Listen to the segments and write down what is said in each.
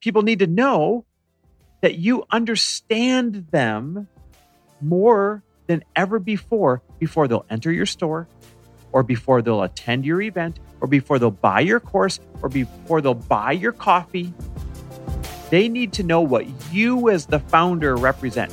people need to know that you understand them more than ever before before they'll enter your store or before they'll attend your event or before they'll buy your course or before they'll buy your coffee. They need to know what you as the founder represent.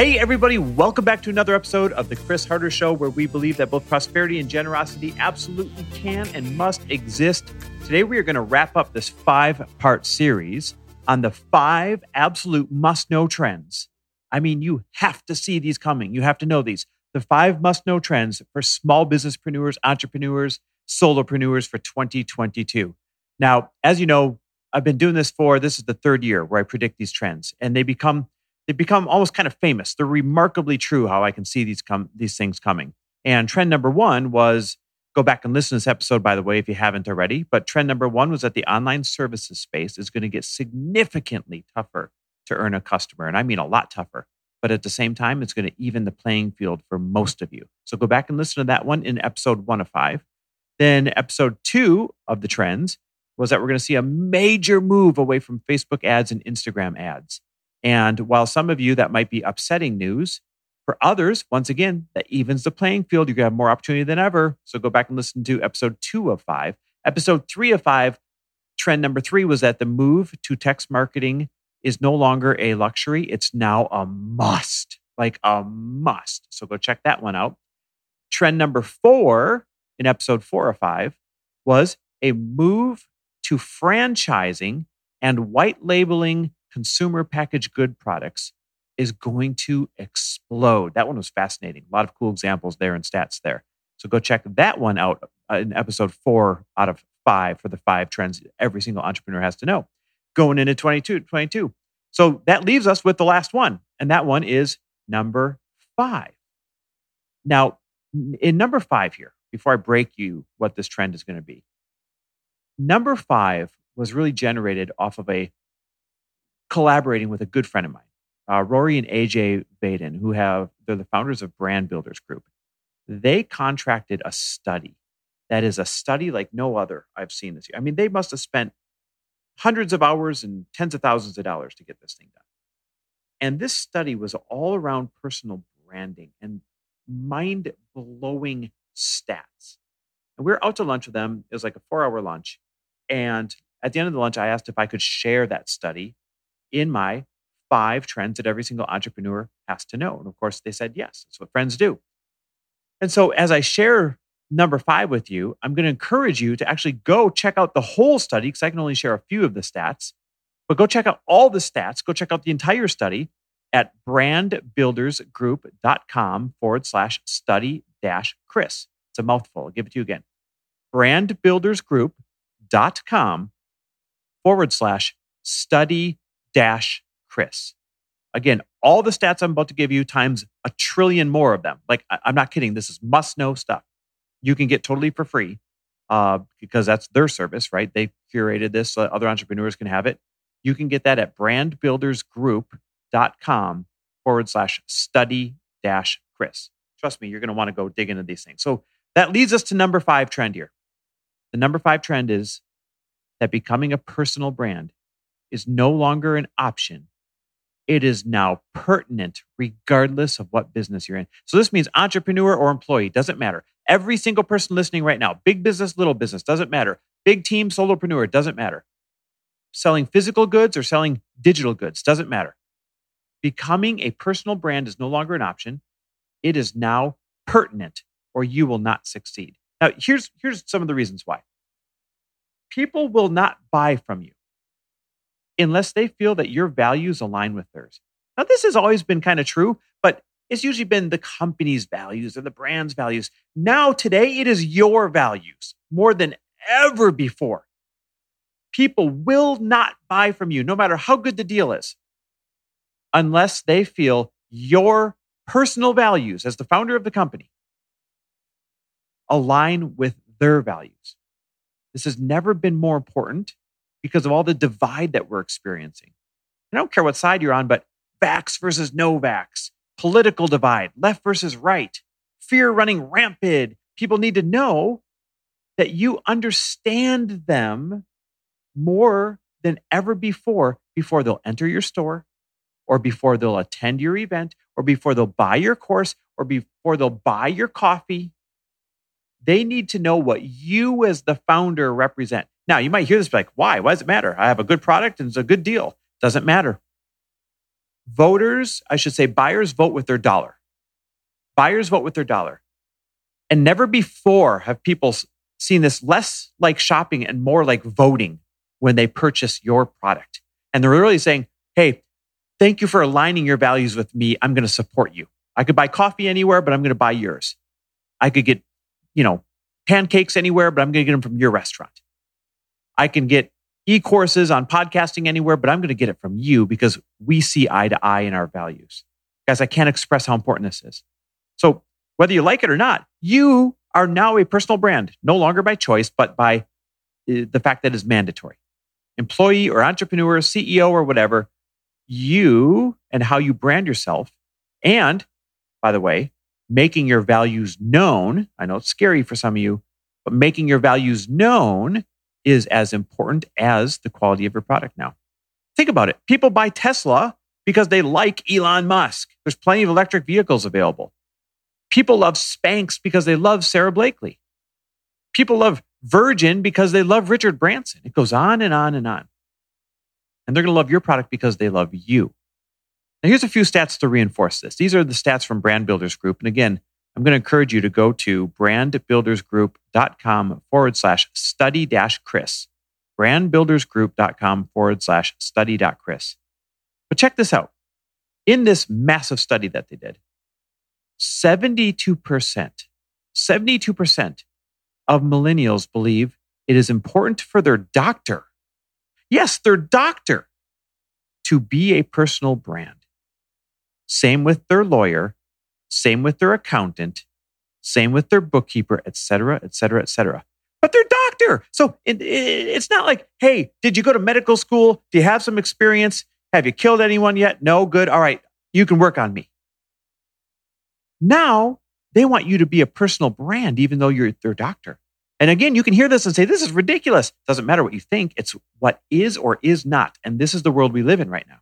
Hey, everybody, welcome back to another episode of The Chris Harder Show, where we believe that both prosperity and generosity absolutely can and must exist. Today, we are going to wrap up this five part series on the five absolute must know trends. I mean, you have to see these coming, you have to know these. The five must know trends for small businesspreneurs, entrepreneurs, solopreneurs for 2022. Now, as you know, I've been doing this for this is the third year where I predict these trends, and they become they become almost kind of famous. They're remarkably true how I can see these come these things coming. And trend number one was go back and listen to this episode, by the way, if you haven't already. But trend number one was that the online services space is going to get significantly tougher to earn a customer. And I mean a lot tougher. But at the same time, it's going to even the playing field for most of you. So go back and listen to that one in episode one of five. Then episode two of the trends was that we're going to see a major move away from Facebook ads and Instagram ads. And while some of you that might be upsetting news, for others, once again, that evens the playing field. To have more opportunity than ever. So go back and listen to episode two of five. Episode three of five, trend number three was that the move to text marketing is no longer a luxury. It's now a must, like a must. So go check that one out. Trend number four in episode four or five was a move to franchising and white labeling consumer packaged good products is going to explode. That one was fascinating. A lot of cool examples there and stats there. So go check that one out uh, in episode four out of five for the five trends every single entrepreneur has to know going into 22, 22. So that leaves us with the last one, and that one is number five. Now, in number five here, before I break you what this trend is going to be, number five was really generated off of a collaborating with a good friend of mine, uh, Rory and AJ Vaden, who have, they're the founders of Brand Builders Group. They contracted a study that is a study like no other I've seen this year. I mean, they must have spent hundreds of hours and tens of thousands of dollars to get this thing done. And this study was all around personal branding and mind blowing stats. And we were out to lunch with them. It was like a four hour lunch. And at the end of the lunch, I asked if I could share that study in my five trends that every single entrepreneur has to know. And of course, they said yes. That's what friends do. And so, as I share number five with you, I'm going to encourage you to actually go check out the whole study because I can only share a few of the stats. But go check out all the stats. Go check out the entire study at brandbuildersgroup.com forward slash study dash Chris. It's a mouthful. I'll give it to you again. Brandbuildersgroup.com forward slash study dash Chris. Again, all the stats I'm about to give you times a trillion more of them. Like, I'm not kidding. This is must know stuff. You can get totally for free uh, because that's their service, right? They curated this so other entrepreneurs can have it. You can get that at brandbuildersgroup.com forward slash study dash Chris. Trust me, you're going to want to go dig into these things. So that leads us to number five trend here. The number five trend is that becoming a personal brand is no longer an option. It is now pertinent regardless of what business you're in. So this means entrepreneur or employee, doesn't matter. Every single person listening right now, big business, little business, doesn't matter. Big team, solopreneur, doesn't matter. Selling physical goods or selling digital goods, doesn't matter. Becoming a personal brand is no longer an option. It is now pertinent or you will not succeed. Now, here's, here's some of the reasons why. People will not buy from you unless they feel that your values align with theirs. Now, this has always been kind of true, but it's usually been the company's values or the brand's values. Now, today, it is your values more than ever before. People will not buy from you, no matter how good the deal is, unless they feel your personal values as the founder of the company align with their values. This has never been more important because of all the divide that we're experiencing. I don't care what side you're on, but vax versus no vax, political divide, left versus right, fear running rampant. People need to know that you understand them more than ever before before they'll enter your store or before they'll attend your event or before they'll buy your course or before they'll buy your coffee. They need to know what you as the founder represent. Now, you might hear this like, why? Why does it matter? I have a good product and it's a good deal. Doesn't matter. Voters, I should say, buyers vote with their dollar. Buyers vote with their dollar. And never before have people seen this less like shopping and more like voting when they purchase your product. And they're really saying, hey, thank you for aligning your values with me. I'm going to support you. I could buy coffee anywhere, but I'm going to buy yours. I could get, you know, pancakes anywhere, but I'm going to get them from your restaurant. I can get e courses on podcasting anywhere, but I'm going to get it from you because we see eye to eye in our values. Guys, I can't express how important this is. So, whether you like it or not, you are now a personal brand, no longer by choice, but by uh, the fact that it's mandatory. Employee or entrepreneur, CEO or whatever, you and how you brand yourself. And by the way, making your values known. I know it's scary for some of you, but making your values known is as important as the quality of your product now. Think about it. People buy Tesla because they like Elon Musk. There's plenty of electric vehicles available. People love Spanx because they love Sara Blakely. People love Virgin because they love Richard Branson. It goes on and on and on. And they're going to love your product because they love you. Now, here's a few stats to reinforce this. These are the stats from Brand Builders Group. And again, I'm going to encourage you to go to brandbuildersgroup.com forward slash study dash Chris. Brandbuildersgroup.com forward slash study dot Chris. But check this out. In this massive study that they did, 72%, 72% of millennials believe it is important for their doctor, yes, their doctor, to be a personal brand. Same with their lawyer same with their accountant, same with their bookkeeper, et cetera, et cetera, et cetera. But they're doctor. So it, it, it's not like, hey, did you go to medical school? Do you have some experience? Have you killed anyone yet? No, good. All right, you can work on me. Now they want you to be a personal brand, even though you're their doctor. And again, you can hear this and say, this is ridiculous. Doesn't matter what you think, it's what is or is not. And this is the world we live in right now.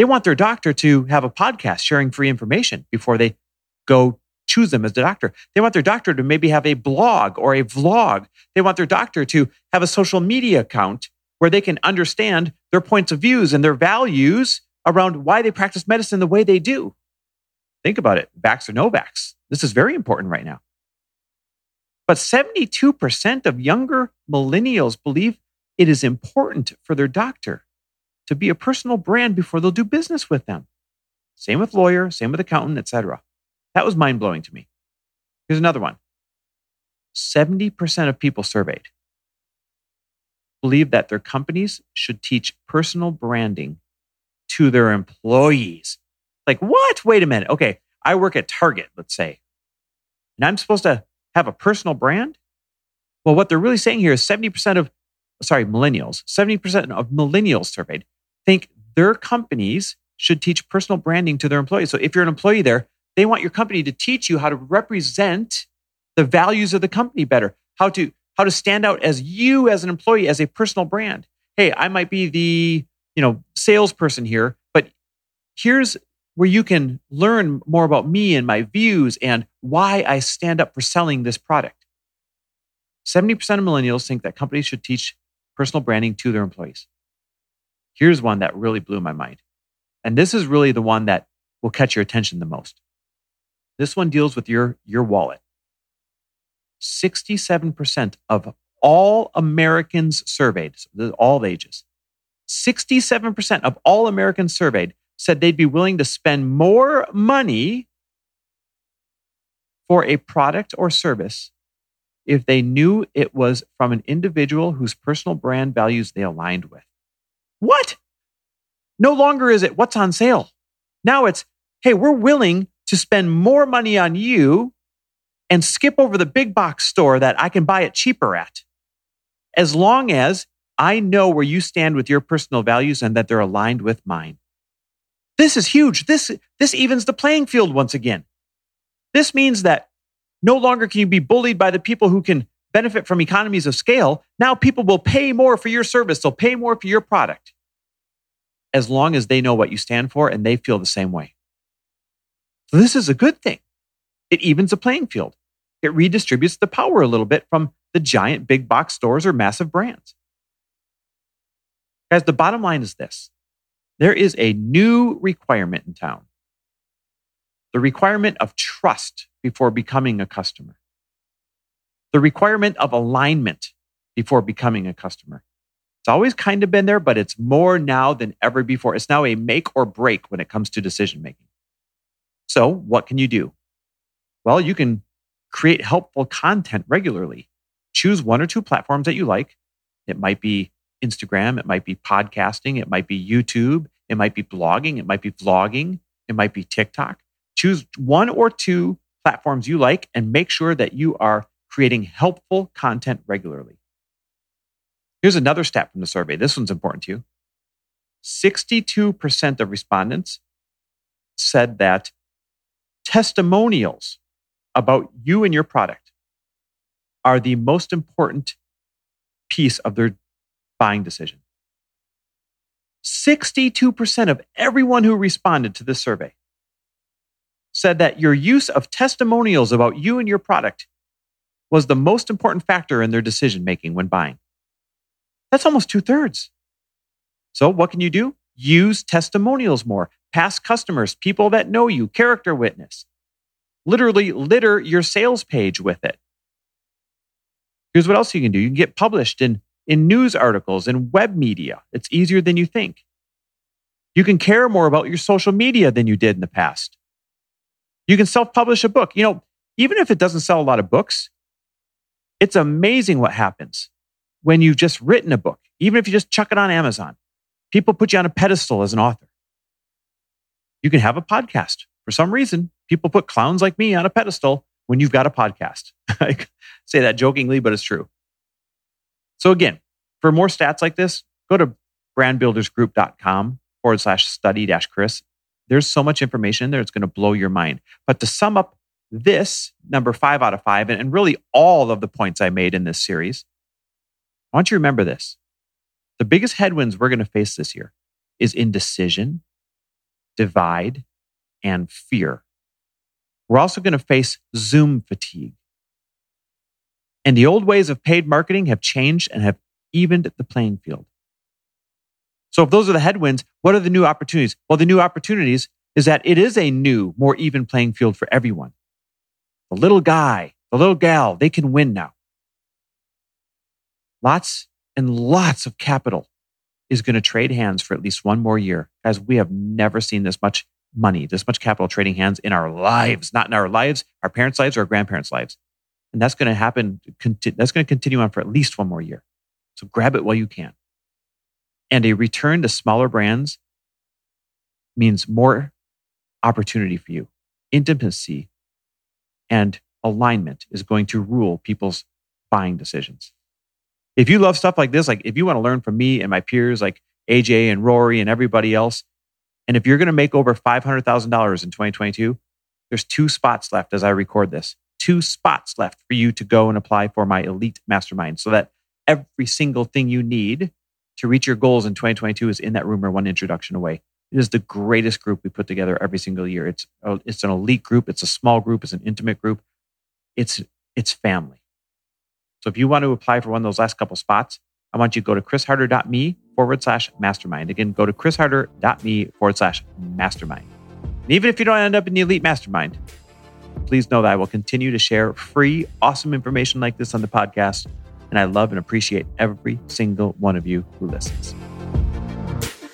They want their doctor to have a podcast sharing free information before they go choose them as the doctor. They want their doctor to maybe have a blog or a vlog. They want their doctor to have a social media account where they can understand their points of views and their values around why they practice medicine the way they do. Think about it, vax or no vax. This is very important right now. But 72% of younger millennials believe it is important for their doctor to be a personal brand before they'll do business with them. Same with lawyer, same with accountant, etc. That was mind blowing to me. Here's another one 70% of people surveyed believe that their companies should teach personal branding to their employees. Like, what? Wait a minute. Okay, I work at Target, let's say, and I'm supposed to have a personal brand? Well, what they're really saying here is 70% of, sorry, millennials, 70% of millennials surveyed think their companies should teach personal branding to their employees. So if you're an employee there, they want your company to teach you how to represent the values of the company better, how to how to stand out as you as an employee as a personal brand. Hey, I might be the, you know, salesperson here, but here's where you can learn more about me and my views and why I stand up for selling this product. 70% of millennials think that companies should teach personal branding to their employees. Here's one that really blew my mind. And this is really the one that will catch your attention the most. This one deals with your, your wallet. 67% of all Americans surveyed, all ages, 67% of all Americans surveyed said they'd be willing to spend more money for a product or service if they knew it was from an individual whose personal brand values they aligned with. What? No longer is it what's on sale. Now it's, hey, we're willing to spend more money on you and skip over the big box store that I can buy it cheaper at. As long as I know where you stand with your personal values and that they're aligned with mine. This is huge. This, this evens the playing field once again. This means that no longer can you be bullied by the people who can benefit from economies of scale. Now people will pay more for your service. They'll pay more for your product as long as they know what you stand for and they feel the same way. So this is a good thing. It evens the playing field. It redistributes the power a little bit from the giant big box stores or massive brands. Guys, the bottom line is this there is a new requirement in town the requirement of trust before becoming a customer, the requirement of alignment before becoming a customer. It's always kind of been there, but it's more now than ever before. It's now a make or break when it comes to decision making. So, what can you do? Well, you can create helpful content regularly. Choose one or two platforms that you like. It might be Instagram, it might be podcasting, it might be YouTube, it might be blogging, it might be vlogging, it might be TikTok. Choose one or two platforms you like and make sure that you are creating helpful content regularly. Here's another stat from the survey. This one's important to you. 62% of respondents said that testimonials about you and your product are the most important piece of their buying decision. 62% of everyone who responded to this survey said that your use of testimonials about you and your product was the most important factor in their decision making when buying. That's almost two thirds. So, what can you do? Use testimonials more, past customers, people that know you, character witness. Literally litter your sales page with it. Here's what else you can do you can get published in, in news articles and web media. It's easier than you think. You can care more about your social media than you did in the past. You can self publish a book. You know, even if it doesn't sell a lot of books, it's amazing what happens when you've just written a book, even if you just chuck it on Amazon. People put you on a pedestal as an author. You can have a podcast. For some reason, people put clowns like me on a pedestal when you've got a podcast. I say that jokingly, but it's true. So, again, for more stats like this, go to brandbuildersgroup.com forward slash study dash Chris there's so much information in there, it's going to blow your mind. But to sum up this number five out of five, and, really all of the points I made in this series, I want you to remember this. The biggest headwinds we're going to face this year is indecision, divide, and fear. We're also going to face Zoom fatigue. And the old ways of paid marketing have changed and have evened the playing field. So if those are the headwinds, what are the new opportunities? Well, the new opportunities is that it is a new, more even playing field for everyone. The little guy, the little gal, they can win now. Lots and lots of capital is going to trade hands for at least one more year. as we have never seen this much money, this much capital trading hands in our lives, not in our lives, our parents' lives, or our grandparents' lives. And that's going to happen. That's going to continue on for at least one more year. So grab it while you can. And a return to smaller brands means more opportunity for you. Intimacy and alignment is going to rule people's buying decisions. If you love stuff like this, like if you want to learn from me and my peers like AJ and Rory and everybody else, and if you're going to make over $500,000 in 2022, there's two spots left as I record this. Two spots left for you to go and apply for my elite mastermind so that every single thing you need to reach your goals in 2022 is in that room or one introduction away. Is the greatest group we put together every single year. It's oh, it's an elite group. It's a small group. It's an intimate group. It's it's family. So if you want to apply for one of those last couple spots, I want you to go to chrisharder.me forward slash mastermind. Again, go to chrisharder.me forward slash mastermind. And even if you don't end up in the elite mastermind, please know that I will continue to share free, awesome information like this on the podcast and I love and appreciate every single one of you who listens.